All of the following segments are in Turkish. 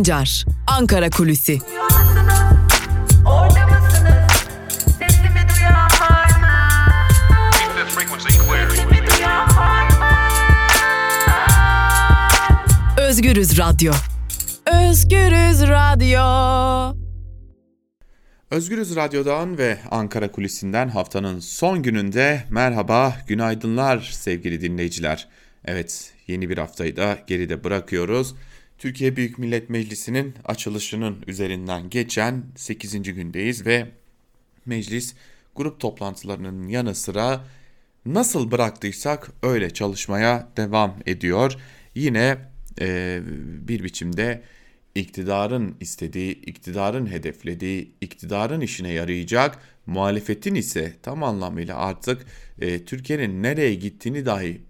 Sancar, Ankara Kulüsi. Özgürüz Radyo. Özgürüz Radyo. Özgürüz Radyo'dan ve Ankara Kulisi'nden haftanın son gününde merhaba, günaydınlar sevgili dinleyiciler. Evet, yeni bir haftayı da geride bırakıyoruz. Türkiye Büyük Millet Meclisi'nin açılışının üzerinden geçen 8. gündeyiz ve meclis grup toplantılarının yanı sıra nasıl bıraktıysak öyle çalışmaya devam ediyor. Yine e, bir biçimde iktidarın istediği, iktidarın hedeflediği, iktidarın işine yarayacak, muhalefetin ise tam anlamıyla artık e, Türkiye'nin nereye gittiğini dahi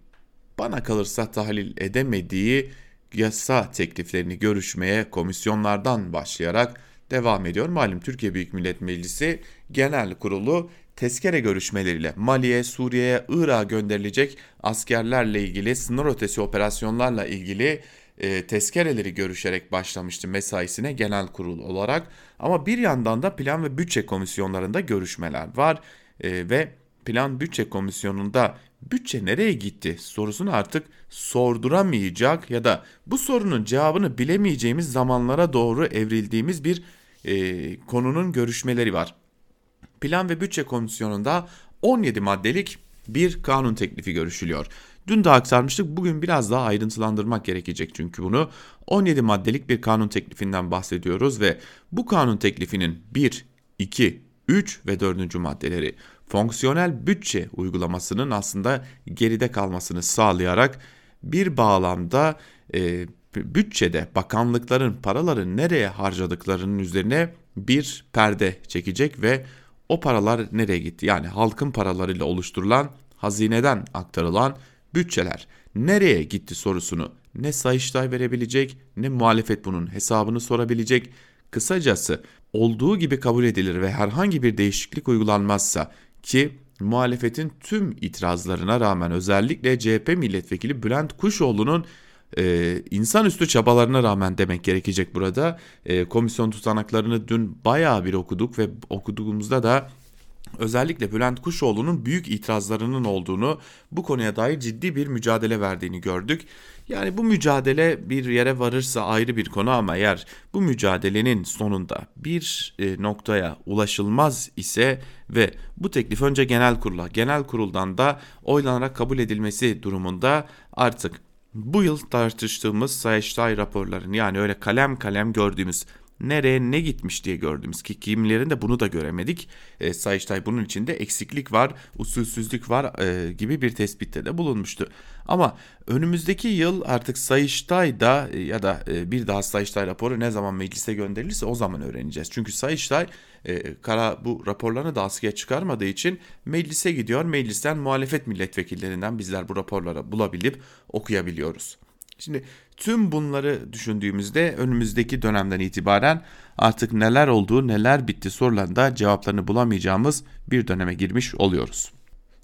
bana kalırsa tahlil edemediği yasa tekliflerini görüşmeye komisyonlardan başlayarak devam ediyor. Malum Türkiye Büyük Millet Meclisi Genel Kurulu tezkere görüşmeleriyle Mali'ye, Suriye'ye, Irak'a gönderilecek askerlerle ilgili sınır ötesi operasyonlarla ilgili e, tezkereleri görüşerek başlamıştı mesaisine genel kurul olarak. Ama bir yandan da plan ve bütçe komisyonlarında görüşmeler var e, ve plan bütçe komisyonunda bütçe nereye gitti sorusunu artık sorduramayacak ya da bu sorunun cevabını bilemeyeceğimiz zamanlara doğru evrildiğimiz bir e, konunun görüşmeleri var. Plan ve Bütçe Komisyonu'nda 17 maddelik bir kanun teklifi görüşülüyor. Dün de aktarmıştık bugün biraz daha ayrıntılandırmak gerekecek çünkü bunu 17 maddelik bir kanun teklifinden bahsediyoruz ve bu kanun teklifinin 1, 2, 3 ve 4. maddeleri fonksiyonel bütçe uygulamasının aslında geride kalmasını sağlayarak bir bağlamda e, bütçede bakanlıkların paraları nereye harcadıklarının üzerine bir perde çekecek ve o paralar nereye gitti? Yani halkın paralarıyla oluşturulan hazineden aktarılan bütçeler nereye gitti sorusunu ne Sayıştay verebilecek ne muhalefet bunun hesabını sorabilecek. Kısacası olduğu gibi kabul edilir ve herhangi bir değişiklik uygulanmazsa ki muhalefetin tüm itirazlarına rağmen özellikle CHP milletvekili Bülent Kuşoğlu'nun e, insanüstü çabalarına rağmen demek gerekecek burada. E, komisyon tutanaklarını dün bayağı bir okuduk ve okuduğumuzda da özellikle Bülent Kuşoğlu'nun büyük itirazlarının olduğunu, bu konuya dair ciddi bir mücadele verdiğini gördük. Yani bu mücadele bir yere varırsa ayrı bir konu ama eğer bu mücadelenin sonunda bir e, noktaya ulaşılmaz ise ve bu teklif önce genel kurula, genel kuruldan da oylanarak kabul edilmesi durumunda artık bu yıl tartıştığımız Sayıştay raporlarını yani öyle kalem kalem gördüğümüz nereye ne gitmiş diye gördüğümüz ki kimilerin de bunu da göremedik. E, Sayıştay bunun içinde eksiklik var, usulsüzlük var e, gibi bir tespitte de bulunmuştu. Ama önümüzdeki yıl artık Sayıştay da e, ya da e, bir daha Sayıştay raporu ne zaman meclise gönderilirse o zaman öğreneceğiz. Çünkü Sayıştay e, kara bu raporlarını da askıya çıkarmadığı için meclise gidiyor. Meclisten muhalefet milletvekillerinden bizler bu raporları bulabilip okuyabiliyoruz. Şimdi tüm bunları düşündüğümüzde önümüzdeki dönemden itibaren artık neler olduğu neler bitti sorularında cevaplarını bulamayacağımız bir döneme girmiş oluyoruz.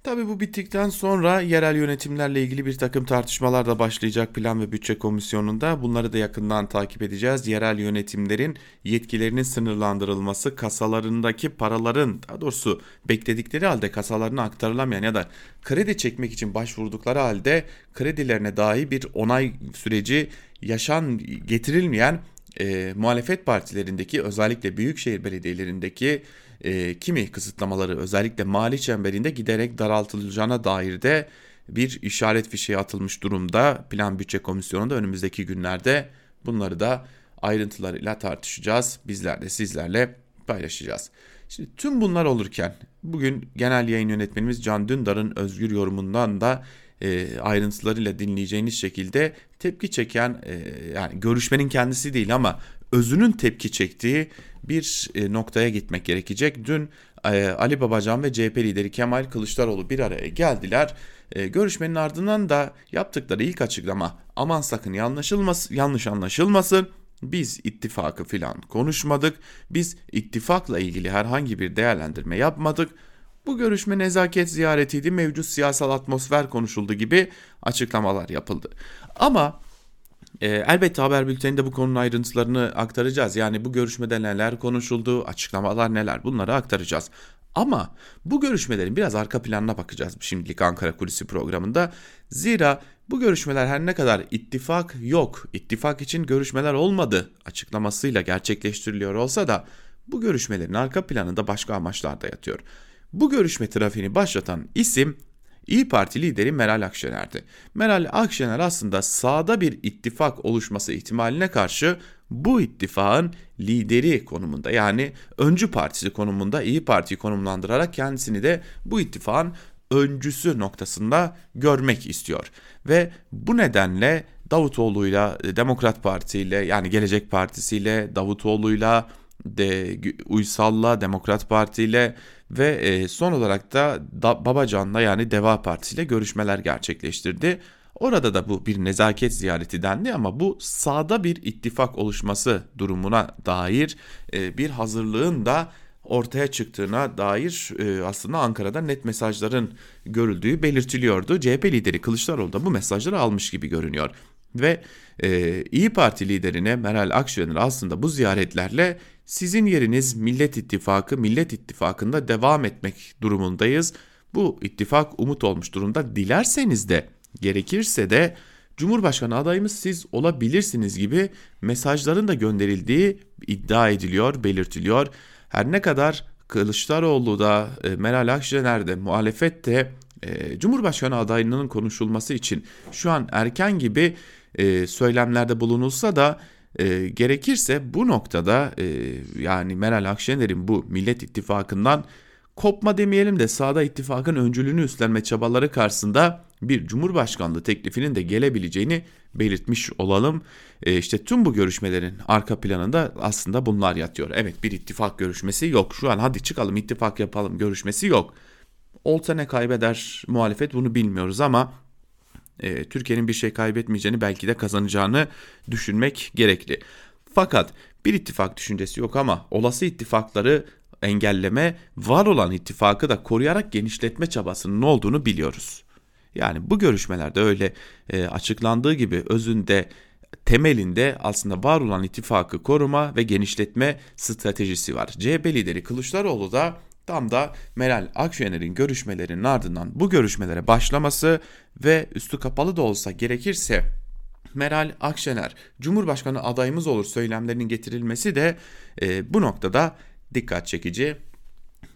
Tabi bu bittikten sonra yerel yönetimlerle ilgili bir takım tartışmalar da başlayacak Plan ve Bütçe Komisyonu'nda. Bunları da yakından takip edeceğiz. Yerel yönetimlerin yetkilerinin sınırlandırılması, kasalarındaki paraların daha doğrusu bekledikleri halde kasalarına aktarılamayan ya da kredi çekmek için başvurdukları halde kredilerine dahi bir onay süreci yaşan getirilmeyen e, muhalefet partilerindeki özellikle büyükşehir belediyelerindeki e, kimi kısıtlamaları özellikle mali çemberinde giderek daraltılacağına dair de bir işaret fişeği atılmış durumda. Plan Bütçe Komisyonu'nda önümüzdeki günlerde bunları da ayrıntılarıyla tartışacağız. Bizler de sizlerle paylaşacağız. Şimdi tüm bunlar olurken bugün genel yayın yönetmenimiz Can Dündar'ın özgür yorumundan da e, ayrıntılarıyla dinleyeceğiniz şekilde tepki çeken e, yani görüşmenin kendisi değil ama özünün tepki çektiği bir e, noktaya gitmek gerekecek. Dün e, Ali Babacan ve CHP lideri Kemal Kılıçdaroğlu bir araya geldiler. E, görüşmenin ardından da yaptıkları ilk açıklama aman sakın yanlış anlaşılmasın. Biz ittifakı filan konuşmadık. Biz ittifakla ilgili herhangi bir değerlendirme yapmadık. Bu görüşme nezaket ziyaretiydi, mevcut siyasal atmosfer konuşuldu gibi açıklamalar yapıldı. Ama E, elbette haber bülteninde bu konunun ayrıntılarını aktaracağız. Yani bu görüşmede neler konuşuldu, açıklamalar neler bunları aktaracağız. Ama bu görüşmelerin biraz arka planına bakacağız şimdilik Ankara Kulisi programında. Zira bu görüşmeler her ne kadar ittifak yok, ittifak için görüşmeler olmadı açıklamasıyla gerçekleştiriliyor olsa da bu görüşmelerin arka planında başka amaçlar da yatıyor. Bu görüşme trafiğini başlatan isim İyi Parti lideri Meral Akşener'di. Meral Akşener aslında sağda bir ittifak oluşması ihtimaline karşı bu ittifakın lideri konumunda yani öncü partisi konumunda İyi Parti konumlandırarak kendisini de bu ittifakın öncüsü noktasında görmek istiyor. Ve bu nedenle Davutoğlu'yla Demokrat Parti ile yani Gelecek Partisi ile Davutoğlu'yla de Uysal'la Demokrat Parti ile ve e, son olarak da, da Babacan'la yani Deva Partisi ile görüşmeler gerçekleştirdi. Orada da bu bir nezaket ziyareti dendi ama bu sağda bir ittifak oluşması durumuna dair e, bir hazırlığın da ortaya çıktığına dair e, aslında Ankara'da net mesajların görüldüğü belirtiliyordu. CHP lideri Kılıçdaroğlu da bu mesajları almış gibi görünüyor. Ve e, İyi Parti liderine Meral Akşener aslında bu ziyaretlerle sizin yeriniz Millet İttifakı, Millet İttifakı'nda devam etmek durumundayız. Bu ittifak umut olmuş durumda. Dilerseniz de gerekirse de Cumhurbaşkanı adayımız siz olabilirsiniz gibi mesajların da gönderildiği iddia ediliyor, belirtiliyor. Her ne kadar Kılıçdaroğlu da e, Meral Akşener de muhalefet de e, Cumhurbaşkanı adayının konuşulması için şu an erken gibi e, söylemlerde bulunulsa da e, gerekirse bu noktada e, yani Meral Akşener'in bu Millet İttifakı'ndan kopma demeyelim de sağda ittifakın öncülüğünü üstlenme çabaları karşısında bir cumhurbaşkanlığı teklifinin de gelebileceğini belirtmiş olalım. E, işte tüm bu görüşmelerin arka planında aslında bunlar yatıyor. Evet bir ittifak görüşmesi yok. Şu an hadi çıkalım ittifak yapalım görüşmesi yok. Olsa ne kaybeder muhalefet bunu bilmiyoruz ama e, Türkiye'nin bir şey kaybetmeyeceğini belki de kazanacağını düşünmek gerekli. Fakat bir ittifak düşüncesi yok ama olası ittifakları engelleme, var olan ittifakı da koruyarak genişletme çabasının olduğunu biliyoruz. Yani bu görüşmelerde öyle e, açıklandığı gibi özünde temelinde aslında var olan ittifakı koruma ve genişletme stratejisi var. CHP lideri Kılıçdaroğlu da Tam da Meral Akşener'in görüşmelerinin ardından bu görüşmelere başlaması ve üstü kapalı da olsa gerekirse Meral Akşener Cumhurbaşkanı adayımız olur söylemlerinin getirilmesi de e, bu noktada dikkat çekici.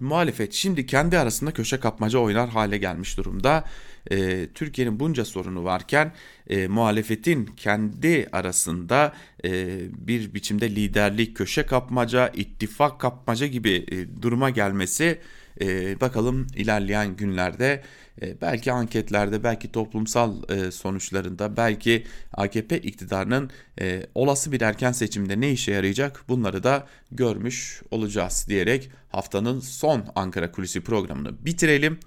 Muhalefet şimdi kendi arasında köşe kapmaca oynar hale gelmiş durumda e, Türkiye'nin bunca sorunu varken e, muhalefetin kendi arasında e, bir biçimde liderlik, köşe kapmaca, ittifak kapmaca gibi e, duruma gelmesi e, bakalım ilerleyen günlerde e, belki anketlerde, belki toplumsal e, sonuçlarında, belki AKP iktidarının e, olası bir erken seçimde ne işe yarayacak bunları da görmüş olacağız diyerek haftanın son Ankara Kulisi programını bitirelim.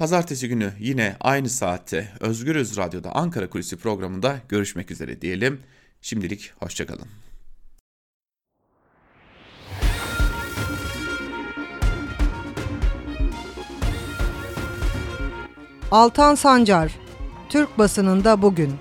Pazartesi günü yine aynı saatte Özgürüz Radyo'da Ankara Kulisi programında görüşmek üzere diyelim. Şimdilik hoşçakalın. Altan Sancar, Türk basınında bugün.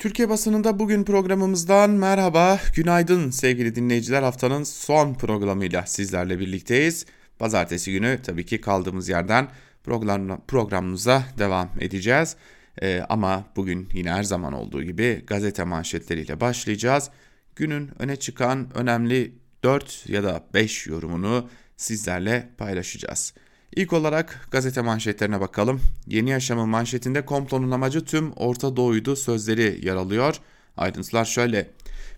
Türkiye basınında bugün programımızdan merhaba, günaydın sevgili dinleyiciler. Haftanın son programıyla sizlerle birlikteyiz. Pazartesi günü tabii ki kaldığımız yerden program, programımıza devam edeceğiz. Ee, ama bugün yine her zaman olduğu gibi gazete manşetleriyle başlayacağız. Günün öne çıkan önemli 4 ya da 5 yorumunu sizlerle paylaşacağız. İlk olarak gazete manşetlerine bakalım. Yeni Yaşam'ın manşetinde komplonun amacı tüm Orta Doğu'ydu sözleri yer alıyor. Ayrıntılar şöyle.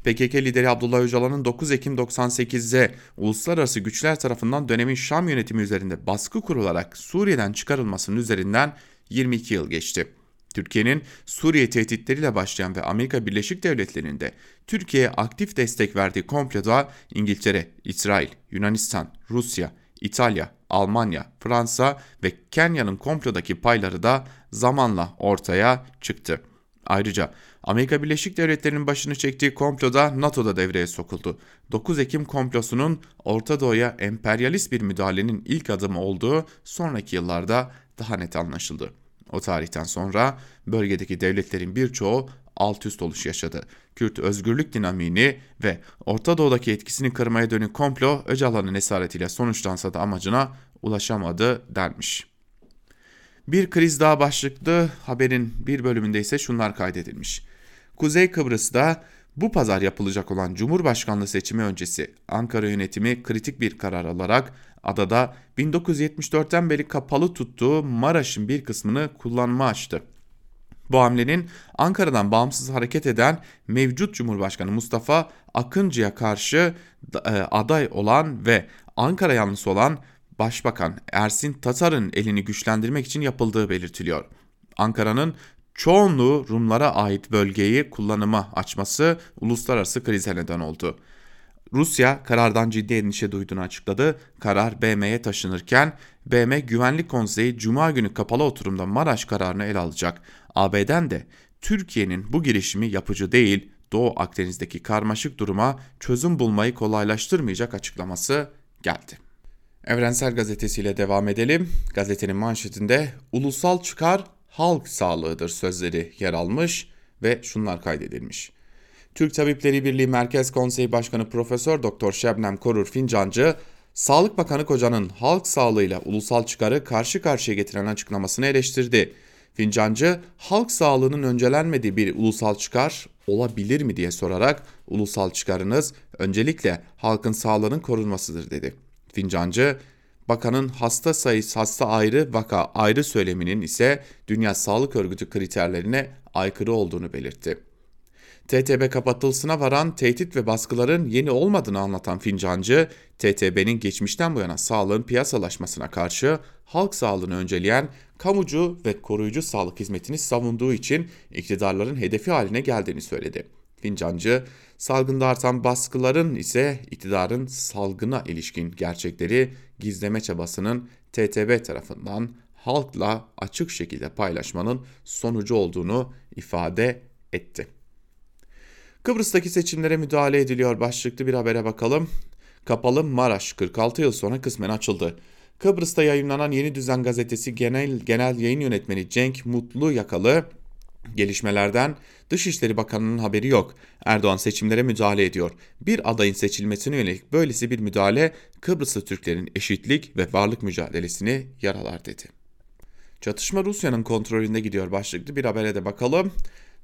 PKK lideri Abdullah Öcalan'ın 9 Ekim 98'de uluslararası güçler tarafından dönemin Şam yönetimi üzerinde baskı kurularak Suriye'den çıkarılmasının üzerinden 22 yıl geçti. Türkiye'nin Suriye tehditleriyle başlayan ve Amerika Birleşik Devletleri'nin de Türkiye'ye aktif destek verdiği komploda İngiltere, İsrail, Yunanistan, Rusya, İtalya, Almanya, Fransa ve Kenya'nın komplodaki payları da zamanla ortaya çıktı. Ayrıca Amerika Birleşik Devletleri'nin başını çektiği komploda NATO'da devreye sokuldu. 9 Ekim komplosunun Orta Doğu'ya emperyalist bir müdahalenin ilk adımı olduğu sonraki yıllarda daha net anlaşıldı. O tarihten sonra bölgedeki devletlerin birçoğu alt üst oluş yaşadı. Kürt özgürlük dinamiğini ve Orta Doğu'daki etkisini kırmaya dönük komplo Öcalan'ın esaretiyle sonuçlansa da amacına ulaşamadı denmiş. Bir kriz daha başlıklı haberin bir bölümünde ise şunlar kaydedilmiş. Kuzey Kıbrıs'ta bu pazar yapılacak olan Cumhurbaşkanlığı seçimi öncesi Ankara yönetimi kritik bir karar alarak adada 1974'ten beri kapalı tuttuğu Maraş'ın bir kısmını kullanma açtı. Bu hamlenin Ankara'dan bağımsız hareket eden mevcut Cumhurbaşkanı Mustafa Akıncı'ya karşı e, aday olan ve Ankara yanlısı olan Başbakan Ersin Tatar'ın elini güçlendirmek için yapıldığı belirtiliyor. Ankara'nın çoğunluğu Rumlara ait bölgeyi kullanıma açması uluslararası krize neden oldu. Rusya karardan ciddi endişe duyduğunu açıkladı. Karar BM'ye taşınırken BM Güvenlik Konseyi Cuma günü kapalı oturumda Maraş kararını ele alacak. AB'den de Türkiye'nin bu girişimi yapıcı değil, Doğu Akdeniz'deki karmaşık duruma çözüm bulmayı kolaylaştırmayacak açıklaması geldi. Evrensel Gazetesi ile devam edelim. Gazetenin manşetinde ulusal çıkar halk sağlığıdır sözleri yer almış ve şunlar kaydedilmiş. Türk Tabipleri Birliği Merkez Konseyi Başkanı Profesör Doktor Şebnem Korur Fincancı, Sağlık Bakanı Koca'nın halk sağlığıyla ulusal çıkarı karşı karşıya getiren açıklamasını eleştirdi. Fincancı, halk sağlığının öncelenmediği bir ulusal çıkar olabilir mi diye sorarak ulusal çıkarınız öncelikle halkın sağlığının korunmasıdır dedi. Fincancı, bakanın hasta sayısı hasta ayrı vaka ayrı söyleminin ise Dünya Sağlık Örgütü kriterlerine aykırı olduğunu belirtti. TTB kapatılsına varan tehdit ve baskıların yeni olmadığını anlatan Fincancı, TTB'nin geçmişten bu yana sağlığın piyasalaşmasına karşı halk sağlığını önceleyen kamucu ve koruyucu sağlık hizmetini savunduğu için iktidarların hedefi haline geldiğini söyledi. Fincancı, salgında artan baskıların ise iktidarın salgına ilişkin gerçekleri gizleme çabasının TTB tarafından halkla açık şekilde paylaşmanın sonucu olduğunu ifade etti. Kıbrıs'taki seçimlere müdahale ediliyor başlıklı bir habere bakalım. Kapalı Maraş 46 yıl sonra kısmen açıldı. Kıbrıs'ta yayınlanan Yeni Düzen gazetesi genel genel yayın yönetmeni Cenk Mutlu Yakalı gelişmelerden Dışişleri Bakanı'nın haberi yok. Erdoğan seçimlere müdahale ediyor. Bir adayın seçilmesine yönelik böylesi bir müdahale Kıbrıslı Türklerin eşitlik ve varlık mücadelesini yaralar dedi. Çatışma Rusya'nın kontrolünde gidiyor başlıklı bir habere de bakalım.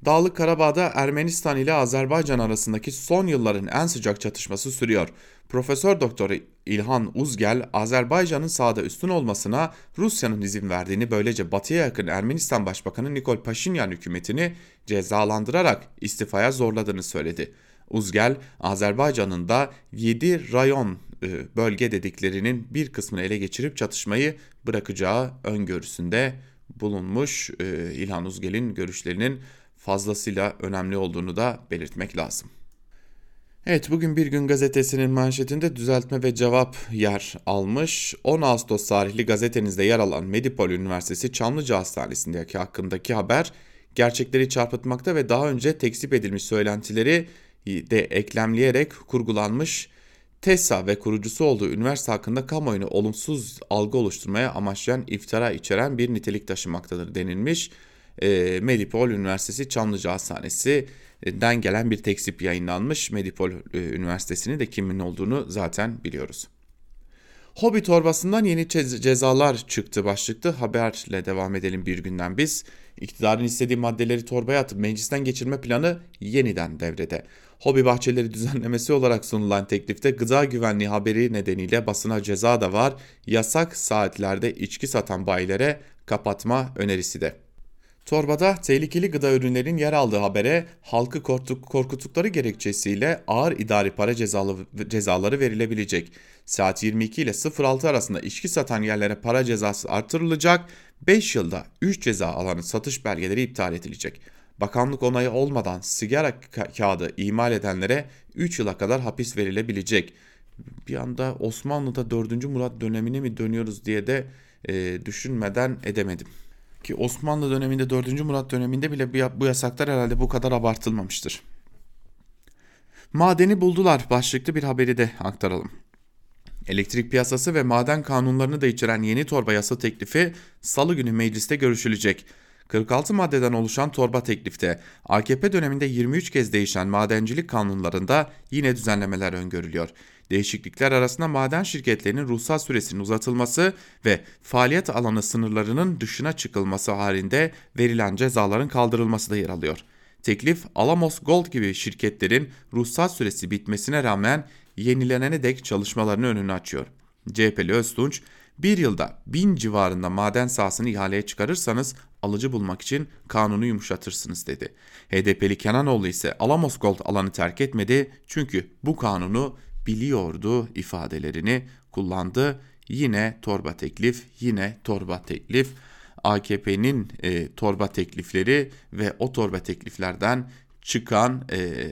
Dağlık Karabağ'da Ermenistan ile Azerbaycan arasındaki son yılların en sıcak çatışması sürüyor. Profesör Doktor İlhan Uzgel, Azerbaycan'ın sahada üstün olmasına Rusya'nın izin verdiğini böylece batıya yakın Ermenistan Başbakanı Nikol Paşinyan hükümetini cezalandırarak istifaya zorladığını söyledi. Uzgel, Azerbaycan'ın da 7 rayon e, bölge dediklerinin bir kısmını ele geçirip çatışmayı bırakacağı öngörüsünde bulunmuş. E, İlhan Uzgel'in görüşlerinin fazlasıyla önemli olduğunu da belirtmek lazım. Evet bugün Bir Gün Gazetesi'nin manşetinde düzeltme ve cevap yer almış. 10 Ağustos tarihli gazetenizde yer alan Medipol Üniversitesi Çamlıca Hastanesi'ndeki hakkındaki haber gerçekleri çarpıtmakta ve daha önce tekzip edilmiş söylentileri de eklemleyerek kurgulanmış TESA ve kurucusu olduğu üniversite hakkında kamuoyunu olumsuz algı oluşturmaya amaçlayan iftira içeren bir nitelik taşımaktadır denilmiş e, Medipol Üniversitesi Çamlıca Hastanesi'den gelen bir tekzip yayınlanmış. Medipol e, Üniversitesi'nin de kimin olduğunu zaten biliyoruz. Hobi torbasından yeni cezalar çıktı başlıklı haberle devam edelim bir günden biz. İktidarın istediği maddeleri torbaya atıp meclisten geçirme planı yeniden devrede. Hobi bahçeleri düzenlemesi olarak sunulan teklifte gıda güvenliği haberi nedeniyle basına ceza da var. Yasak saatlerde içki satan bayilere kapatma önerisi de. Torbada tehlikeli gıda ürünlerin yer aldığı habere halkı korkuttukları gerekçesiyle ağır idari para cezaları verilebilecek. Saat 22 ile 06 arasında içki satan yerlere para cezası artırılacak. 5 yılda 3 ceza alanı satış belgeleri iptal edilecek. Bakanlık onayı olmadan sigara ka- kağıdı imal edenlere 3 yıla kadar hapis verilebilecek. Bir anda Osmanlı'da 4. Murat dönemine mi dönüyoruz diye de e, düşünmeden edemedim. Ki Osmanlı döneminde 4. Murat döneminde bile bu yasaklar herhalde bu kadar abartılmamıştır. Madeni buldular başlıklı bir haberi de aktaralım. Elektrik piyasası ve maden kanunlarını da içeren yeni torba yasa teklifi salı günü mecliste görüşülecek. 46 maddeden oluşan torba teklifte AKP döneminde 23 kez değişen madencilik kanunlarında yine düzenlemeler öngörülüyor. Değişiklikler arasında maden şirketlerinin ruhsat süresinin uzatılması ve faaliyet alanı sınırlarının dışına çıkılması halinde verilen cezaların kaldırılması da yer alıyor. Teklif Alamos Gold gibi şirketlerin ruhsat süresi bitmesine rağmen yenilenene dek çalışmalarını önünü açıyor. CHP'li Öztunç, bir yılda bin civarında maden sahasını ihaleye çıkarırsanız alıcı bulmak için kanunu yumuşatırsınız dedi. HDP'li Kenanoğlu ise Alamos Gold alanı terk etmedi çünkü bu kanunu biliyordu ifadelerini kullandı. Yine torba teklif, yine torba teklif. AKP'nin e, torba teklifleri ve o torba tekliflerden çıkan e,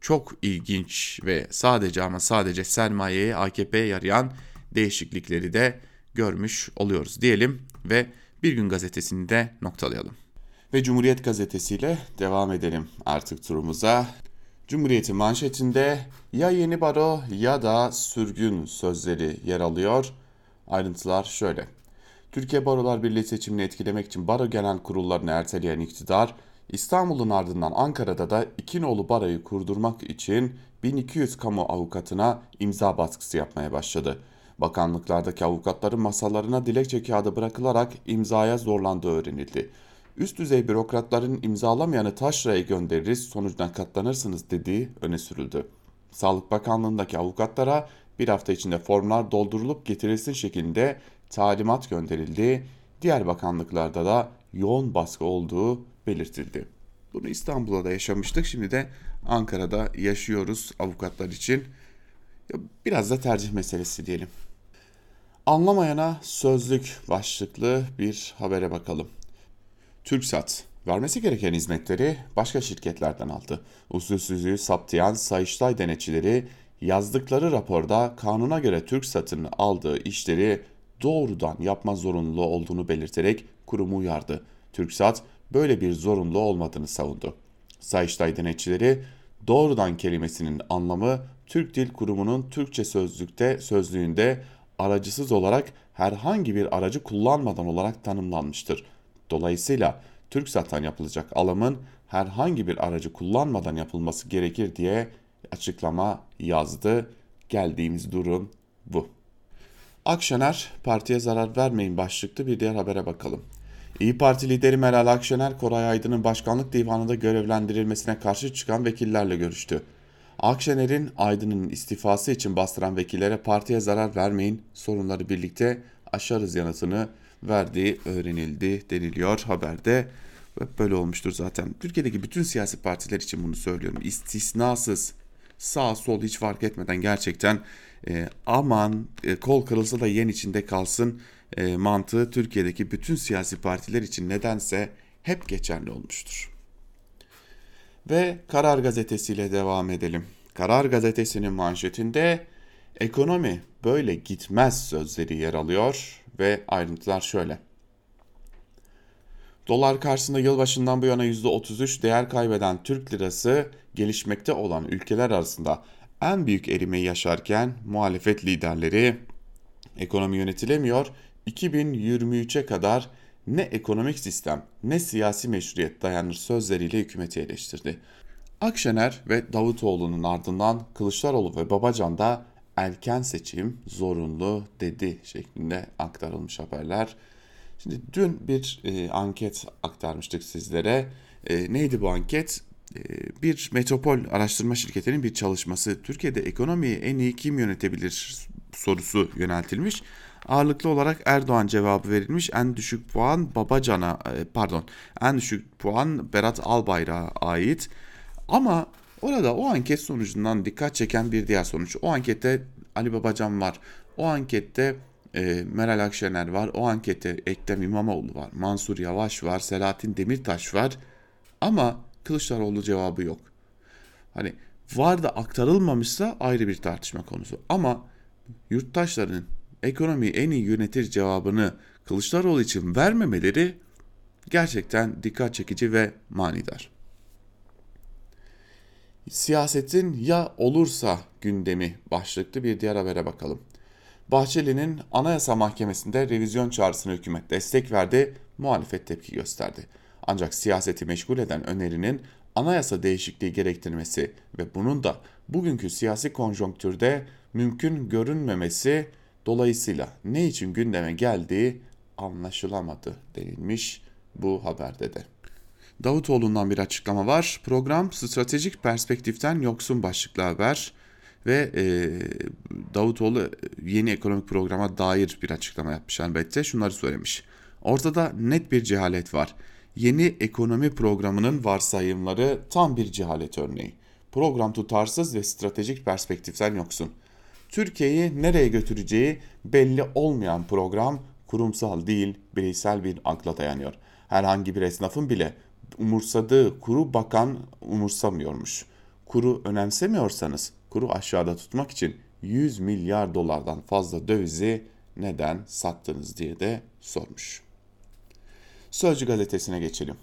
çok ilginç ve sadece ama sadece sermayeye AKP'ye yarayan değişiklikleri de görmüş oluyoruz diyelim ve Bir Gün Gazetesi'ni de noktalayalım. Ve Cumhuriyet Gazetesi ile devam edelim artık turumuza. Cumhuriyet'in manşetinde ya yeni baro ya da sürgün sözleri yer alıyor. Ayrıntılar şöyle. Türkiye Barolar Birliği seçimini etkilemek için baro genel kurullarını erteleyen iktidar, İstanbul'un ardından Ankara'da da iki nolu baroyu kurdurmak için 1200 kamu avukatına imza baskısı yapmaya başladı. Bakanlıklardaki avukatların masalarına dilekçe kağıdı bırakılarak imzaya zorlandığı öğrenildi. Üst düzey bürokratların imzalamayanı taşraya göndeririz sonucuna katlanırsınız dediği öne sürüldü. Sağlık Bakanlığı'ndaki avukatlara bir hafta içinde formlar doldurulup getirilsin şeklinde talimat gönderildi. Diğer bakanlıklarda da yoğun baskı olduğu belirtildi. Bunu İstanbul'da da yaşamıştık. Şimdi de Ankara'da yaşıyoruz avukatlar için. Biraz da tercih meselesi diyelim. Anlamayana sözlük başlıklı bir habere bakalım. TürkSat vermesi gereken hizmetleri başka şirketlerden aldı. Usulsüzlüğü saptayan Sayıştay denetçileri yazdıkları raporda kanuna göre TürkSat'ın aldığı işleri doğrudan yapma zorunluluğu olduğunu belirterek kurumu uyardı. TürkSat böyle bir zorunlu olmadığını savundu. Sayıştay denetçileri doğrudan kelimesinin anlamı Türk Dil Kurumu'nun Türkçe sözlükte sözlüğünde aracısız olarak herhangi bir aracı kullanmadan olarak tanımlanmıştır. Dolayısıyla TürkSat'tan yapılacak alımın herhangi bir aracı kullanmadan yapılması gerekir diye açıklama yazdı. Geldiğimiz durum bu. Akşener partiye zarar vermeyin başlıklı bir diğer habere bakalım. İyi Parti lideri Meral Akşener, Koray Aydın'ın başkanlık divanında görevlendirilmesine karşı çıkan vekillerle görüştü. Akşener'in Aydın'ın istifası için bastıran vekillere partiye zarar vermeyin, sorunları birlikte aşarız yanıtını verdiği öğrenildi deniliyor haberde. Böyle olmuştur zaten. Türkiye'deki bütün siyasi partiler için bunu söylüyorum. İstisnasız sağ sol hiç fark etmeden gerçekten e, aman e, kol kırılsa da yen içinde kalsın e, mantığı Türkiye'deki bütün siyasi partiler için nedense hep geçerli olmuştur. Ve Karar Gazetesi ile devam edelim. Karar Gazetesi'nin manşetinde ekonomi böyle gitmez sözleri yer alıyor ve ayrıntılar şöyle. Dolar karşısında yılbaşından bu yana %33 değer kaybeden Türk lirası gelişmekte olan ülkeler arasında en büyük erimeyi yaşarken muhalefet liderleri ekonomi yönetilemiyor, 2023'e kadar ne ekonomik sistem ne siyasi meşruiyet dayanır sözleriyle hükümeti eleştirdi. Akşener ve Davutoğlu'nun ardından Kılıçdaroğlu ve Babacan da erken seçim zorunlu dedi şeklinde aktarılmış haberler. Şimdi dün bir e, anket aktarmıştık sizlere. E, neydi bu anket? E, bir metropol araştırma şirketinin bir çalışması. Türkiye'de ekonomiyi en iyi kim yönetebilir sorusu yöneltilmiş. Ağırlıklı olarak Erdoğan cevabı verilmiş. En düşük puan Babacan'a e, pardon en düşük puan Berat Albayrak'a ait. Ama orada o anket sonucundan dikkat çeken bir diğer sonuç. O ankette Ali Babacan var. O ankette e, Meral Akşener var. O ankette Ekrem İmamoğlu var. Mansur Yavaş var. Selahattin Demirtaş var. Ama Kılıçdaroğlu cevabı yok. Hani var da aktarılmamışsa ayrı bir tartışma konusu. Ama yurttaşların ekonomiyi en iyi yönetir cevabını Kılıçdaroğlu için vermemeleri gerçekten dikkat çekici ve manidar. Siyasetin ya olursa gündemi başlıklı bir diğer habere bakalım. Bahçeli'nin Anayasa Mahkemesi'nde revizyon çağrısına hükümet destek verdi, muhalefet tepki gösterdi. Ancak siyaseti meşgul eden önerinin anayasa değişikliği gerektirmesi ve bunun da bugünkü siyasi konjonktürde mümkün görünmemesi dolayısıyla ne için gündeme geldiği anlaşılamadı denilmiş bu haberde de. Davutoğlu'ndan bir açıklama var. Program stratejik perspektiften yoksun başlıklı haber ve e, Davutoğlu yeni ekonomik programa dair bir açıklama yapmış elbette. Şunları söylemiş. Ortada net bir cehalet var. Yeni ekonomi programının varsayımları tam bir cehalet örneği. Program tutarsız ve stratejik perspektiften yoksun. Türkiye'yi nereye götüreceği belli olmayan program kurumsal değil bireysel bir akla dayanıyor. Herhangi bir esnafın bile umursadığı kuru bakan umursamıyormuş. Kuru önemsemiyorsanız kuru aşağıda tutmak için 100 milyar dolardan fazla dövizi neden sattınız diye de sormuş. Sözcü gazetesine geçelim.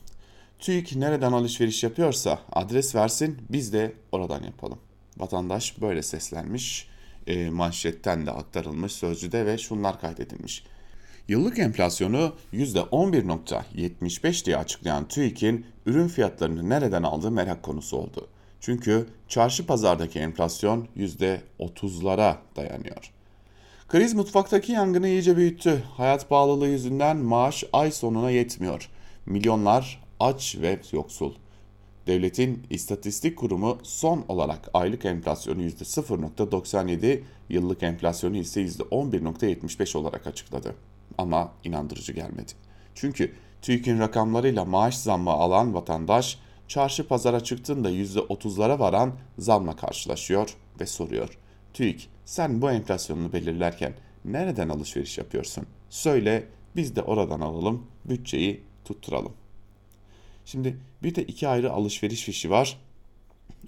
TÜİK nereden alışveriş yapıyorsa adres versin biz de oradan yapalım. Vatandaş böyle seslenmiş, e, manşetten de aktarılmış sözcüde ve şunlar kaydedilmiş. Yıllık enflasyonu %11.75 diye açıklayan TÜİK'in ürün fiyatlarını nereden aldığı merak konusu oldu. Çünkü çarşı pazardaki enflasyon %30'lara dayanıyor. Kriz mutfaktaki yangını iyice büyüttü. Hayat pahalılığı yüzünden maaş ay sonuna yetmiyor. Milyonlar aç ve yoksul. Devletin İstatistik Kurumu son olarak aylık enflasyonu %0.97, yıllık enflasyonu ise %11.75 olarak açıkladı. Ama inandırıcı gelmedi. Çünkü TÜİK'in rakamlarıyla maaş zammı alan vatandaş çarşı pazara çıktığında %30'lara varan zamla karşılaşıyor ve soruyor. TÜİK sen bu enflasyonunu belirlerken nereden alışveriş yapıyorsun? Söyle biz de oradan alalım, bütçeyi tutturalım. Şimdi bir de iki ayrı alışveriş fişi var.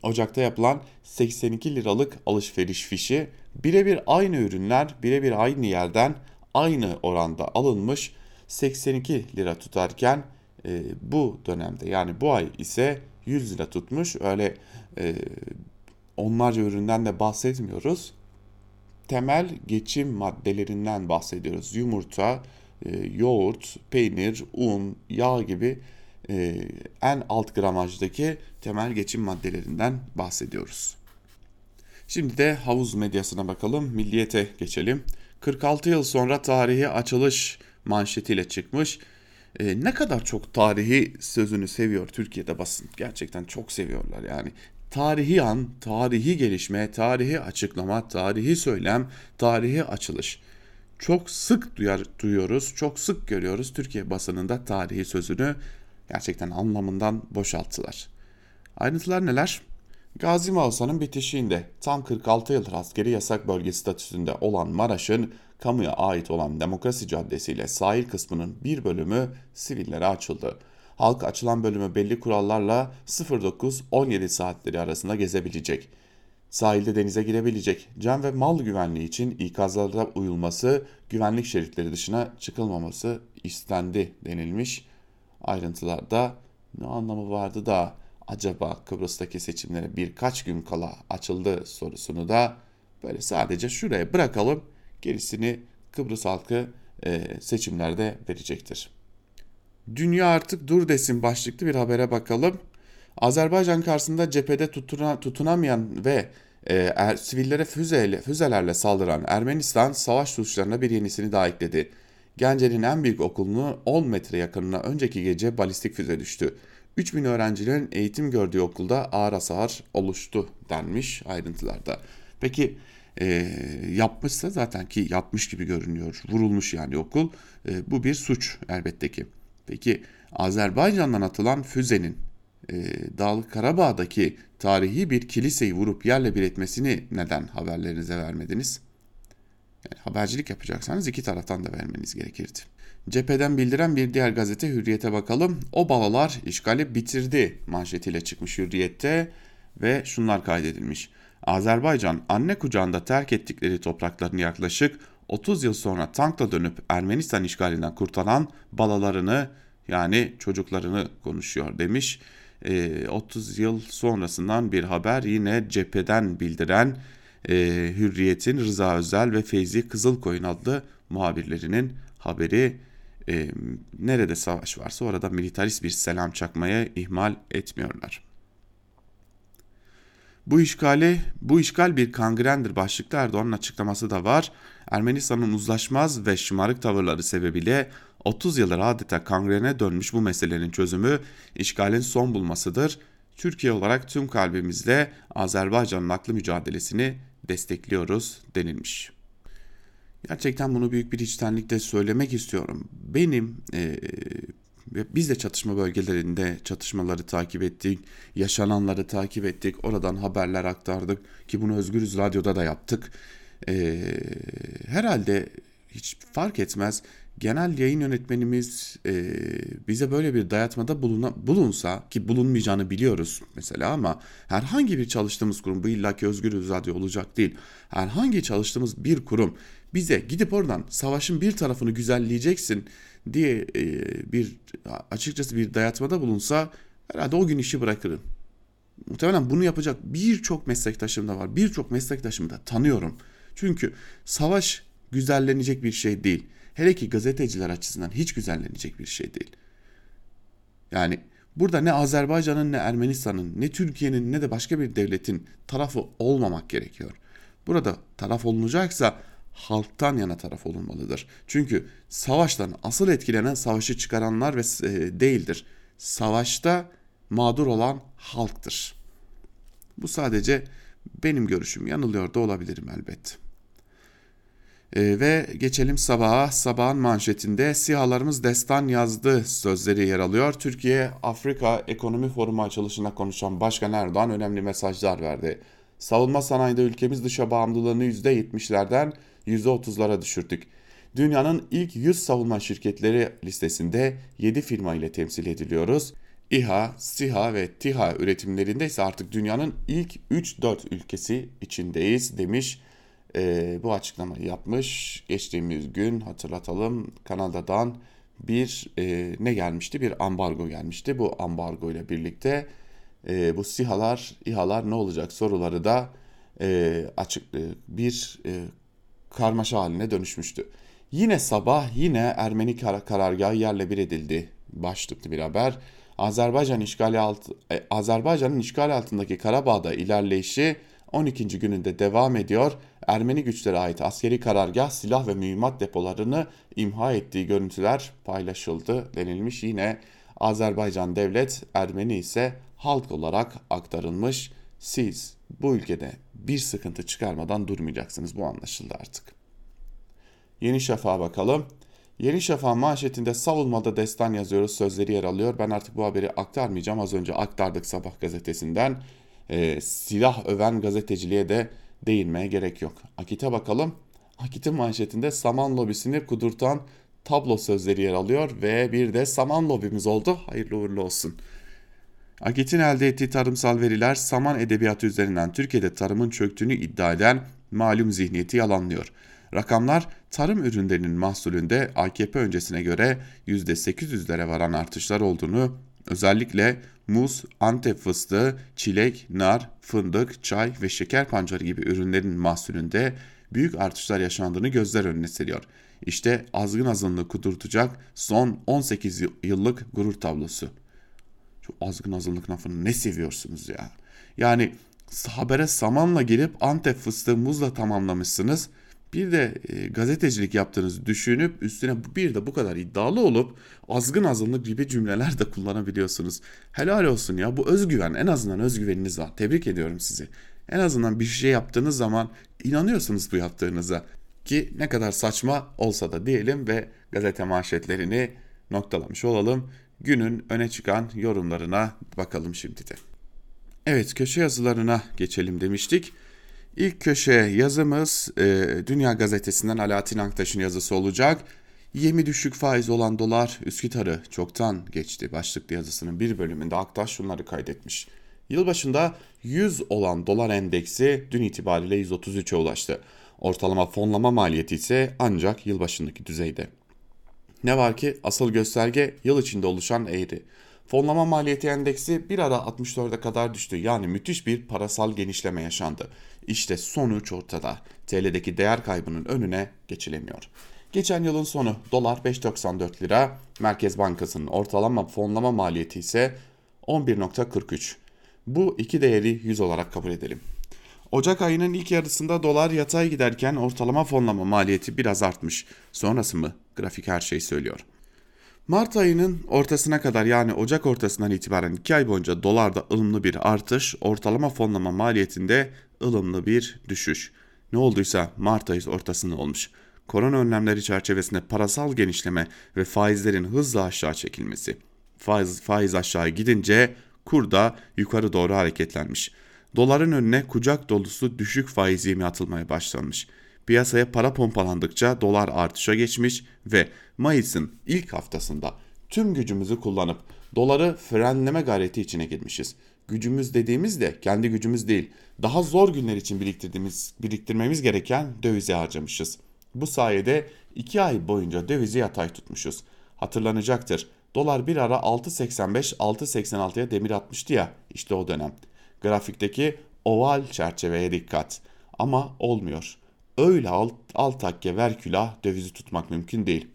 Ocak'ta yapılan 82 liralık alışveriş fişi birebir aynı ürünler birebir aynı yerden aynı oranda alınmış 82 lira tutarken e, bu dönemde yani bu ay ise 100 lira tutmuş. Öyle e, onlarca üründen de bahsetmiyoruz. Temel geçim maddelerinden bahsediyoruz. Yumurta, e, yoğurt, peynir, un, yağ gibi e, en alt gramajdaki temel geçim maddelerinden bahsediyoruz. Şimdi de havuz medyasına bakalım. Milliyete geçelim. 46 yıl sonra tarihi açılış manşetiyle çıkmış. E, ne kadar çok tarihi sözünü seviyor Türkiye'de basın. Gerçekten çok seviyorlar yani. Tarihi an, tarihi gelişme, tarihi açıklama, tarihi söylem, tarihi açılış. Çok sık duyar, duyuyoruz, çok sık görüyoruz Türkiye basınında tarihi sözünü gerçekten anlamından boşalttılar. Ayrıntılar neler? Gazi Mausan'ın bitişiğinde tam 46 yıldır askeri yasak bölge statüsünde olan Maraş'ın kamuya ait olan Demokrasi Caddesi ile sahil kısmının bir bölümü sivillere açıldı. Halk açılan bölümü belli kurallarla 09-17 saatleri arasında gezebilecek. Sahilde denize girebilecek. Can ve mal güvenliği için ikazlara uyulması, güvenlik şeritleri dışına çıkılmaması istendi denilmiş. Ayrıntılarda ne anlamı vardı da acaba Kıbrıs'taki seçimlere birkaç gün kala açıldı sorusunu da böyle sadece şuraya bırakalım. Gerisini Kıbrıs halkı e, seçimlerde verecektir. Dünya artık dur desin başlıklı bir habere bakalım. Azerbaycan karşısında cephede tutuna, tutunamayan ve e, er, sivillere füzeyle, füzelerle saldıran Ermenistan savaş suçlarına bir yenisini daha ekledi. Gence'nin en büyük okulunu 10 metre yakınına önceki gece balistik füze düştü. 3000 öğrencinin eğitim gördüğü okulda ağır hasar oluştu denmiş ayrıntılarda. Peki e, yapmışsa zaten ki yapmış gibi görünüyor. Vurulmuş yani okul. E, bu bir suç elbette ki. Peki Azerbaycan'dan atılan füzenin e, Dağlık Karabağ'daki tarihi bir kiliseyi vurup yerle bir etmesini neden haberlerinize vermediniz? Habercilik yapacaksanız iki taraftan da vermeniz gerekirdi. Cepheden bildiren bir diğer gazete Hürriyet'e bakalım. O balalar işgali bitirdi manşetiyle çıkmış Hürriyet'te ve şunlar kaydedilmiş. Azerbaycan anne kucağında terk ettikleri topraklarını yaklaşık 30 yıl sonra tankla dönüp Ermenistan işgalinden kurtaran balalarını Yani çocuklarını konuşuyor demiş. 30 yıl sonrasından bir haber yine cepheden bildiren Hürriyet'in Rıza Özel ve Feyzi Kızılkoyun adlı muhabirlerinin haberi e, nerede savaş varsa orada militarist bir selam çakmaya ihmal etmiyorlar. Bu işgali, bu işgal bir kangrendir başlıklı Erdoğan'ın açıklaması da var. Ermenistan'ın uzlaşmaz ve şımarık tavırları sebebiyle 30 yıldır adeta kangrene dönmüş bu meselenin çözümü işgalin son bulmasıdır. Türkiye olarak tüm kalbimizle Azerbaycan'ın haklı mücadelesini destekliyoruz denilmiş. Gerçekten bunu büyük bir içtenlikle söylemek istiyorum. Benim e, biz de çatışma bölgelerinde çatışmaları takip ettik, yaşananları takip ettik, oradan haberler aktardık ki bunu Özgürüz Radyo'da da yaptık. E, herhalde hiç fark etmez genel yayın yönetmenimiz e, bize böyle bir dayatmada buluna, bulunsa ki bulunmayacağını biliyoruz mesela ama herhangi bir çalıştığımız kurum bu illaki Özgür Radyo olacak değil. Herhangi çalıştığımız bir kurum bize gidip oradan savaşın bir tarafını güzelleyeceksin diye e, bir açıkçası bir dayatmada bulunsa herhalde o gün işi bırakırım. Muhtemelen bunu yapacak birçok meslektaşım da var. Birçok meslektaşımı da tanıyorum. Çünkü savaş güzellenecek bir şey değil. Hele ki gazeteciler açısından hiç güzellenecek bir şey değil. Yani burada ne Azerbaycan'ın ne Ermenistan'ın ne Türkiye'nin ne de başka bir devletin tarafı olmamak gerekiyor. Burada taraf olunacaksa halktan yana taraf olunmalıdır. Çünkü savaştan asıl etkilenen savaşı çıkaranlar ve e, değildir. Savaşta mağdur olan halktır. Bu sadece benim görüşüm. Yanılıyor da olabilirim elbette. E, ve geçelim sabaha. Sabahın manşetinde sihalarımız destan yazdı sözleri yer alıyor. Türkiye Afrika Ekonomi Forumu açılışında konuşan Başkan Erdoğan önemli mesajlar verdi. Savunma sanayide ülkemiz dışa bağımlılığını %70'lerden %30'lara düşürdük. Dünyanın ilk 100 savunma şirketleri listesinde 7 firma ile temsil ediliyoruz. İHA, SİHA ve TİHA üretimlerinde ise artık dünyanın ilk 3-4 ülkesi içindeyiz demiş. Ee, bu açıklamayı yapmış. Geçtiğimiz gün hatırlatalım Kanada'dan bir e, ne gelmişti? Bir ambargo gelmişti. Bu ambargo ile birlikte e, bu SİHA'lar, İHA'lar ne olacak soruları da e, açık e, bir e, karmaşa haline dönüşmüştü. Yine sabah yine Ermeni kar karargahı yerle bir edildi. Başlıklı bir haber. Azerbaycan işgali altı, e, Azerbaycan'ın işgal altındaki Karabağ'da ilerleyişi 12. gününde devam ediyor. Ermeni güçlere ait askeri karargah silah ve mühimmat depolarını imha ettiği görüntüler paylaşıldı denilmiş. Yine Azerbaycan devlet, Ermeni ise halk olarak aktarılmış. Siz bu ülkede bir sıkıntı çıkarmadan durmayacaksınız. Bu anlaşıldı artık. Yeni Şafak'a bakalım. Yeni Şafak manşetinde savunmada destan yazıyoruz sözleri yer alıyor. Ben artık bu haberi aktarmayacağım. Az önce aktardık Sabah gazetesinden. Ee, silah öven gazeteciliğe de değinmeye gerek yok. Akit'e bakalım. Akit'in manşetinde saman lobisini kudurtan tablo sözleri yer alıyor ve bir de saman lobimiz oldu. Hayırlı uğurlu olsun. Akit'in elde ettiği tarımsal veriler saman edebiyatı üzerinden Türkiye'de tarımın çöktüğünü iddia eden malum zihniyeti yalanlıyor. Rakamlar tarım ürünlerinin mahsulünde AKP öncesine göre %800'lere varan artışlar olduğunu, özellikle muz, antep fıstığı, çilek, nar, fındık, çay ve şeker pancarı gibi ürünlerin mahsulünde büyük artışlar yaşandığını gözler önüne seriyor. İşte azgın azınlığı kudurtacak son 18 yıllık gurur tablosu. Şu azgın azınlık lafını ne seviyorsunuz ya? Yani habere samanla gelip Antep fıstığı muzla tamamlamışsınız. Bir de e, gazetecilik yaptığınızı düşünüp üstüne bir de bu kadar iddialı olup azgın azınlık gibi cümleler de kullanabiliyorsunuz. Helal olsun ya bu özgüven en azından özgüveniniz var. Tebrik ediyorum sizi. En azından bir şey yaptığınız zaman inanıyorsunuz bu yaptığınıza. Ki ne kadar saçma olsa da diyelim ve gazete manşetlerini noktalamış olalım günün öne çıkan yorumlarına bakalım şimdi de. Evet köşe yazılarına geçelim demiştik. İlk köşe yazımız e, Dünya Gazetesi'nden Alaaddin Aktaş'ın yazısı olacak. Yemi düşük faiz olan dolar Üsküdar'ı çoktan geçti. Başlıklı yazısının bir bölümünde Aktaş şunları kaydetmiş. Yılbaşında 100 olan dolar endeksi dün itibariyle 133'e ulaştı. Ortalama fonlama maliyeti ise ancak yılbaşındaki düzeyde. Ne var ki asıl gösterge yıl içinde oluşan eğri. Fonlama maliyeti endeksi bir ara 64'e kadar düştü. Yani müthiş bir parasal genişleme yaşandı. İşte sonuç ortada. TL'deki değer kaybının önüne geçilemiyor. Geçen yılın sonu dolar 5.94 lira, Merkez Bankası'nın ortalama fonlama maliyeti ise 11.43. Bu iki değeri 100 olarak kabul edelim. Ocak ayının ilk yarısında dolar yatay giderken ortalama fonlama maliyeti biraz artmış. Sonrası mı? Grafik her şeyi söylüyor. Mart ayının ortasına kadar yani Ocak ortasından itibaren 2 ay boyunca dolarda ılımlı bir artış, ortalama fonlama maliyetinde ılımlı bir düşüş. Ne olduysa Mart ayı ortasında olmuş. Korona önlemleri çerçevesinde parasal genişleme ve faizlerin hızla aşağı çekilmesi. Faiz, faiz aşağı gidince kur da yukarı doğru hareketlenmiş. Doların önüne kucak dolusu düşük faiz yemi atılmaya başlanmış. Piyasaya para pompalandıkça dolar artışa geçmiş ve Mayıs'ın ilk haftasında tüm gücümüzü kullanıp doları frenleme gayreti içine girmişiz. Gücümüz dediğimiz de kendi gücümüz değil. Daha zor günler için biriktirdiğimiz, biriktirmemiz gereken dövize harcamışız. Bu sayede 2 ay boyunca dövizi yatay tutmuşuz. Hatırlanacaktır. Dolar bir ara 6.85-6.86'ya demir atmıştı ya işte o dönem. Grafikteki oval çerçeveye dikkat. Ama olmuyor. Öyle alt, alt takke ver külah dövizi tutmak mümkün değil.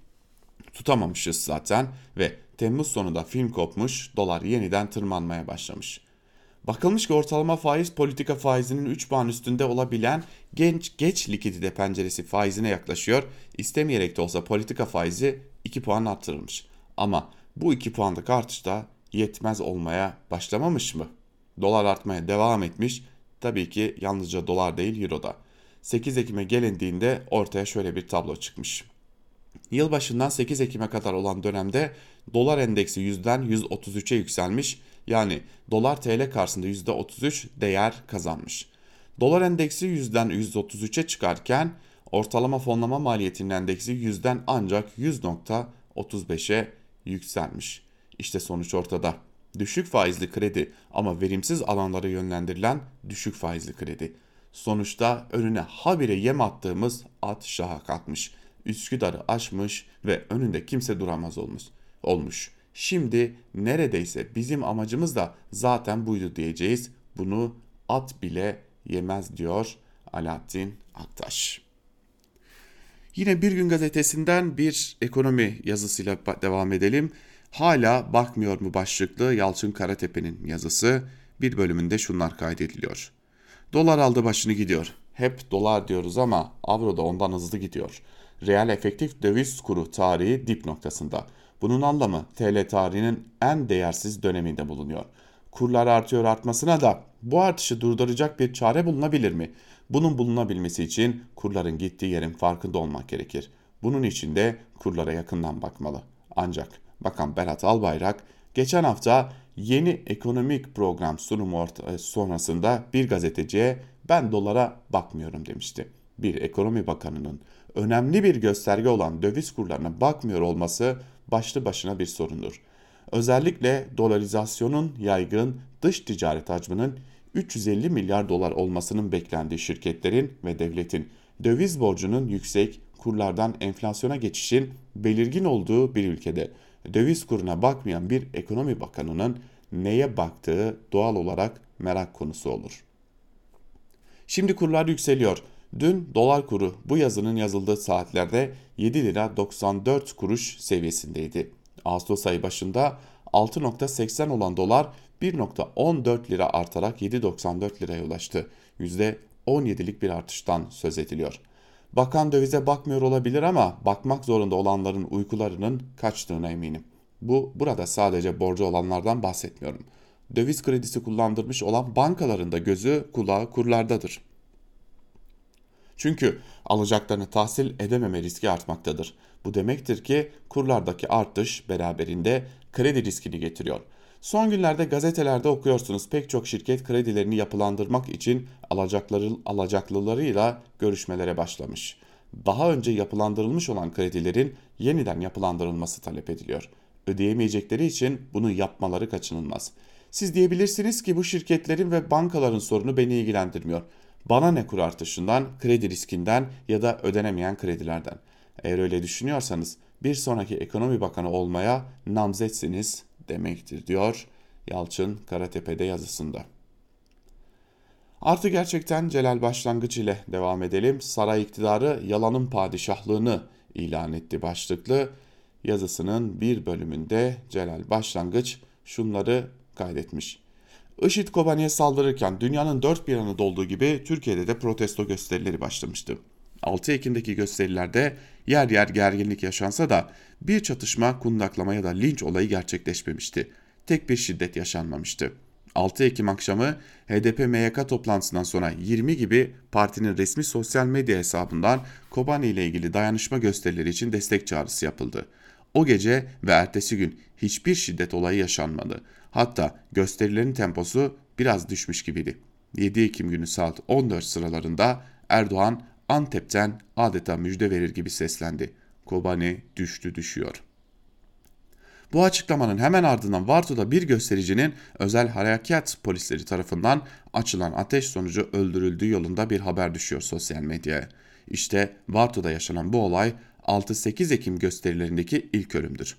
Tutamamışız zaten ve Temmuz sonunda film kopmuş, dolar yeniden tırmanmaya başlamış. Bakılmış ki ortalama faiz politika faizinin 3 puan üstünde olabilen genç geç likidite penceresi faizine yaklaşıyor. İstemeyerek de olsa politika faizi 2 puan arttırılmış. Ama bu 2 puanlık artış da yetmez olmaya başlamamış mı? Dolar artmaya devam etmiş. Tabii ki yalnızca dolar değil euroda. 8 Ekim'e gelindiğinde ortaya şöyle bir tablo çıkmış. Yılbaşından 8 Ekim'e kadar olan dönemde dolar endeksi yüzden 133'e yükselmiş. Yani dolar TL karşısında %33 değer kazanmış. Dolar endeksi yüzden 133'e çıkarken ortalama fonlama maliyetinin endeksi yüzden ancak 100.35'e yükselmiş. İşte sonuç ortada. Düşük faizli kredi ama verimsiz alanlara yönlendirilen düşük faizli kredi. Sonuçta önüne habire yem attığımız at şaha kalkmış. Üsküdar'ı aşmış ve önünde kimse duramaz olmuş. olmuş. Şimdi neredeyse bizim amacımız da zaten buydu diyeceğiz. Bunu at bile yemez diyor Alaaddin Aktaş. Yine Bir Gün Gazetesi'nden bir ekonomi yazısıyla devam edelim. Hala bakmıyor mu başlıklı Yalçın Karatepe'nin yazısı bir bölümünde şunlar kaydediliyor. Dolar aldı başını gidiyor. Hep dolar diyoruz ama avro da ondan hızlı gidiyor. Reel efektif döviz kuru tarihi dip noktasında. Bunun anlamı TL tarihinin en değersiz döneminde bulunuyor. Kurlar artıyor artmasına da bu artışı durduracak bir çare bulunabilir mi? Bunun bulunabilmesi için kurların gittiği yerin farkında olmak gerekir. Bunun için de kurlara yakından bakmalı. Ancak Bakan Berat Albayrak geçen hafta yeni ekonomik program sunumu e, sonrasında bir gazeteciye ben dolara bakmıyorum demişti. Bir ekonomi bakanının önemli bir gösterge olan döviz kurlarına bakmıyor olması başlı başına bir sorundur. Özellikle dolarizasyonun yaygın dış ticaret hacminin 350 milyar dolar olmasının beklendiği şirketlerin ve devletin döviz borcunun yüksek, kurlardan enflasyona geçişin belirgin olduğu bir ülkede döviz kuruna bakmayan bir ekonomi bakanının neye baktığı doğal olarak merak konusu olur. Şimdi kurlar yükseliyor. Dün dolar kuru bu yazının yazıldığı saatlerde 7 lira 94 kuruş seviyesindeydi. Ağustos ayı başında 6.80 olan dolar 1.14 lira artarak 7.94 liraya ulaştı. %17'lik bir artıştan söz ediliyor. Bakan dövize bakmıyor olabilir ama bakmak zorunda olanların uykularının kaçtığına eminim. Bu burada sadece borcu olanlardan bahsetmiyorum. Döviz kredisi kullandırmış olan bankaların da gözü kulağı kurlardadır. Çünkü alacaklarını tahsil edememe riski artmaktadır. Bu demektir ki kurlardaki artış beraberinde kredi riskini getiriyor. Son günlerde gazetelerde okuyorsunuz pek çok şirket kredilerini yapılandırmak için alacakları, alacaklılarıyla görüşmelere başlamış. Daha önce yapılandırılmış olan kredilerin yeniden yapılandırılması talep ediliyor. Ödeyemeyecekleri için bunu yapmaları kaçınılmaz. Siz diyebilirsiniz ki bu şirketlerin ve bankaların sorunu beni ilgilendirmiyor. Bana ne kur artışından, kredi riskinden ya da ödenemeyen kredilerden. Eğer öyle düşünüyorsanız bir sonraki ekonomi bakanı olmaya namzetsiniz demektir diyor Yalçın Karatepe'de yazısında. Artı gerçekten Celal Başlangıç ile devam edelim. Saray iktidarı yalanın padişahlığını ilan etti başlıklı yazısının bir bölümünde Celal Başlangıç şunları kaydetmiş. IŞİD Kobani'ye saldırırken dünyanın dört bir yanı dolduğu gibi Türkiye'de de protesto gösterileri başlamıştı. 6 Ekim'deki gösterilerde yer yer gerginlik yaşansa da bir çatışma, kundaklama ya da linç olayı gerçekleşmemişti. Tek bir şiddet yaşanmamıştı. 6 Ekim akşamı HDP MYK toplantısından sonra 20 gibi partinin resmi sosyal medya hesabından Kobani ile ilgili dayanışma gösterileri için destek çağrısı yapıldı. O gece ve ertesi gün hiçbir şiddet olayı yaşanmadı. Hatta gösterilerin temposu biraz düşmüş gibiydi. 7 Ekim günü saat 14 sıralarında Erdoğan Antep'ten adeta müjde verir gibi seslendi. Kobani düştü düşüyor. Bu açıklamanın hemen ardından Varto'da bir göstericinin özel harekat polisleri tarafından açılan ateş sonucu öldürüldüğü yolunda bir haber düşüyor sosyal medyaya. İşte Varto'da yaşanan bu olay 6-8 Ekim gösterilerindeki ilk ölümdür.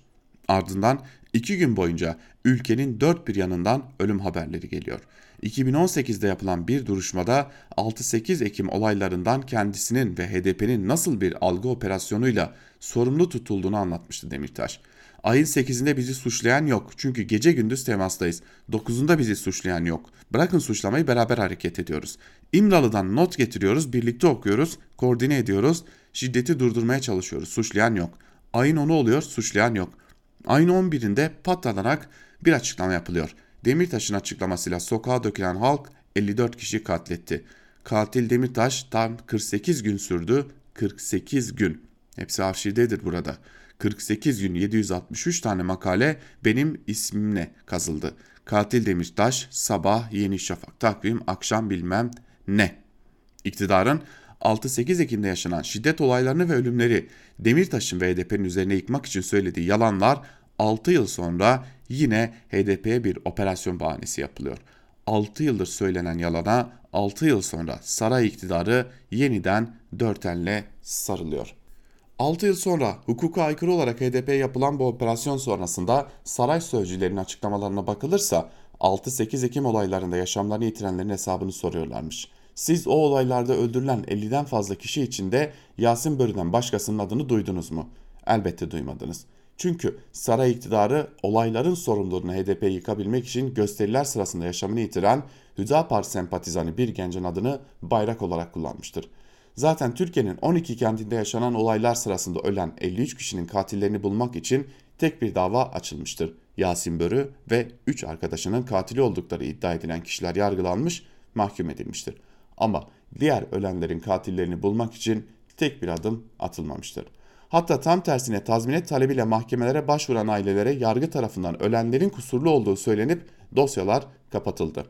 Ardından iki gün boyunca ülkenin dört bir yanından ölüm haberleri geliyor. 2018'de yapılan bir duruşmada 6-8 Ekim olaylarından kendisinin ve HDP'nin nasıl bir algı operasyonuyla sorumlu tutulduğunu anlatmıştı Demirtaş. Ayın 8'inde bizi suçlayan yok çünkü gece gündüz temastayız. 9'unda bizi suçlayan yok. Bırakın suçlamayı beraber hareket ediyoruz. İmralı'dan not getiriyoruz, birlikte okuyoruz, koordine ediyoruz, şiddeti durdurmaya çalışıyoruz. Suçlayan yok. Ayın 10'u oluyor, suçlayan yok. Ayın 11'inde patlanarak bir açıklama yapılıyor. Demirtaş'ın açıklamasıyla sokağa dökülen halk 54 kişi katletti. Katil Demirtaş tam 48 gün sürdü. 48 gün. Hepsi arşivdedir burada. 48 gün 763 tane makale benim ismimle kazıldı. Katil Demirtaş sabah Yeni Şafak takvim akşam bilmem ne. İktidarın 6-8 Ekim'de yaşanan şiddet olaylarını ve ölümleri Demirtaş'ın ve HDP'nin üzerine yıkmak için söylediği yalanlar 6 yıl sonra yine HDP'ye bir operasyon bahanesi yapılıyor. 6 yıldır söylenen yalana 6 yıl sonra saray iktidarı yeniden dört elle sarılıyor. 6 yıl sonra hukuka aykırı olarak HDP yapılan bu operasyon sonrasında saray sözcülerinin açıklamalarına bakılırsa 6-8 Ekim olaylarında yaşamlarını yitirenlerin hesabını soruyorlarmış. Siz o olaylarda öldürülen 50'den fazla kişi içinde Yasin Börü'den başkasının adını duydunuz mu? Elbette duymadınız. Çünkü saray iktidarı olayların sorumluluğunu HDP yıkabilmek için gösteriler sırasında yaşamını yitiren Hüdapar sempatizanı bir gencin adını bayrak olarak kullanmıştır. Zaten Türkiye'nin 12 kentinde yaşanan olaylar sırasında ölen 53 kişinin katillerini bulmak için tek bir dava açılmıştır. Yasin Börü ve 3 arkadaşının katili oldukları iddia edilen kişiler yargılanmış, mahkum edilmiştir. Ama diğer ölenlerin katillerini bulmak için tek bir adım atılmamıştır. Hatta tam tersine tazminat talebiyle mahkemelere başvuran ailelere yargı tarafından ölenlerin kusurlu olduğu söylenip dosyalar kapatıldı.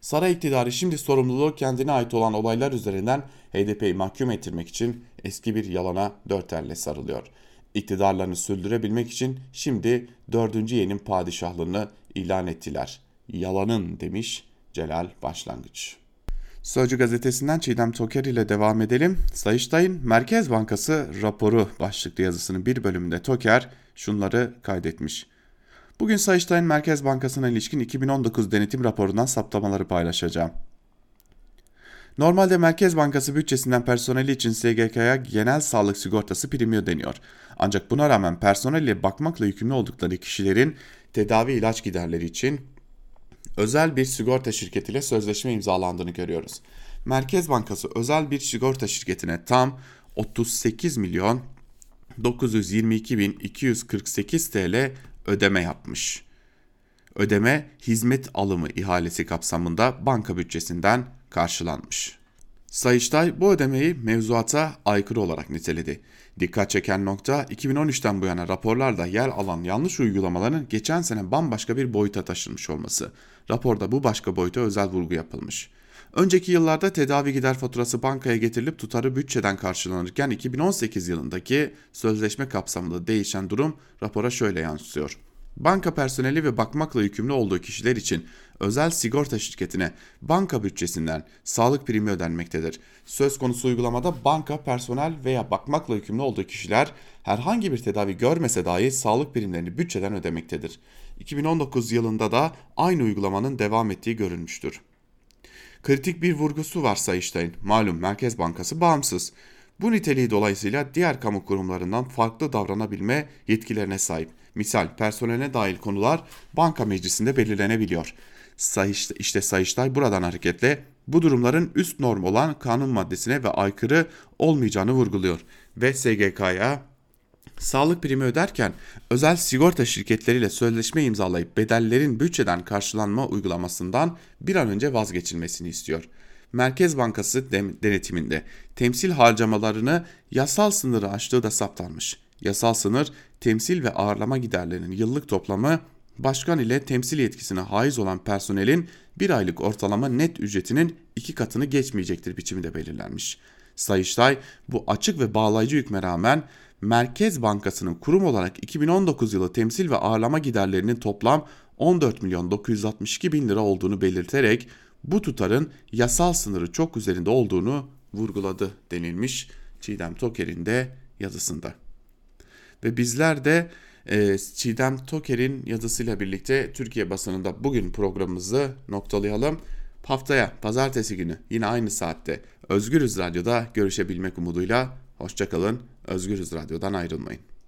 Saray iktidarı şimdi sorumluluğu kendine ait olan olaylar üzerinden HDP'yi mahkum ettirmek için eski bir yalana dört elle sarılıyor. İktidarlarını sürdürebilmek için şimdi dördüncü yenin padişahlığını ilan ettiler. Yalanın demiş Celal Başlangıç. Sözcü gazetesinden Çiğdem Toker ile devam edelim. Sayıştay'ın Merkez Bankası raporu başlıklı yazısının bir bölümünde Toker şunları kaydetmiş. Bugün Sayıştay'ın Merkez Bankası'na ilişkin 2019 denetim raporundan saptamaları paylaşacağım. Normalde Merkez Bankası bütçesinden personeli için SGK'ya genel sağlık sigortası primi ödeniyor. Ancak buna rağmen personelle bakmakla yükümlü oldukları kişilerin tedavi ilaç giderleri için özel bir sigorta şirketiyle sözleşme imzalandığını görüyoruz. Merkez Bankası özel bir sigorta şirketine tam 38 milyon 922 bin 248 TL ödeme yapmış. Ödeme hizmet alımı ihalesi kapsamında banka bütçesinden karşılanmış. Sayıştay bu ödemeyi mevzuata aykırı olarak niteledi. Dikkat çeken nokta 2013'ten bu yana raporlarda yer alan yanlış uygulamaların geçen sene bambaşka bir boyuta taşınmış olması. Raporda bu başka boyuta özel vurgu yapılmış. Önceki yıllarda tedavi gider faturası bankaya getirilip tutarı bütçeden karşılanırken 2018 yılındaki sözleşme kapsamında değişen durum rapora şöyle yansıyor. banka personeli ve bakmakla yükümlü olduğu kişiler için özel sigorta şirketine banka bütçesinden sağlık primi ödenmektedir. Söz konusu uygulamada banka personel veya bakmakla yükümlü olduğu kişiler herhangi bir tedavi görmese dahi sağlık primlerini bütçeden ödemektedir. 2019 yılında da aynı uygulamanın devam ettiği görülmüştür. Kritik bir vurgusu var Sayıştay'ın. Malum Merkez Bankası bağımsız. Bu niteliği dolayısıyla diğer kamu kurumlarından farklı davranabilme yetkilerine sahip. Misal personeline dahil konular banka meclisinde belirlenebiliyor. Sayıştay, işte Sayıştay buradan hareketle bu durumların üst norm olan kanun maddesine ve aykırı olmayacağını vurguluyor ve SGK'ya sağlık primi öderken özel sigorta şirketleriyle sözleşme imzalayıp bedellerin bütçeden karşılanma uygulamasından bir an önce vazgeçilmesini istiyor. Merkez Bankası denetiminde temsil harcamalarını yasal sınırı aştığı da saptanmış. Yasal sınır temsil ve ağırlama giderlerinin yıllık toplamı başkan ile temsil yetkisine haiz olan personelin bir aylık ortalama net ücretinin iki katını geçmeyecektir biçiminde belirlenmiş. Sayıştay bu açık ve bağlayıcı hükme rağmen Merkez Bankası'nın kurum olarak 2019 yılı temsil ve ağırlama giderlerinin toplam 14 milyon 962 bin lira olduğunu belirterek bu tutarın yasal sınırı çok üzerinde olduğunu vurguladı denilmiş Çiğdem Toker'in de yazısında. Ve bizler de e, Çiğdem Toker'in yazısıyla birlikte Türkiye basınında bugün programımızı noktalayalım. Haftaya pazartesi günü yine aynı saatte Özgürüz Radyo'da görüşebilmek umuduyla hoşçakalın. Özgürüz Radyo'dan ayrılmayın.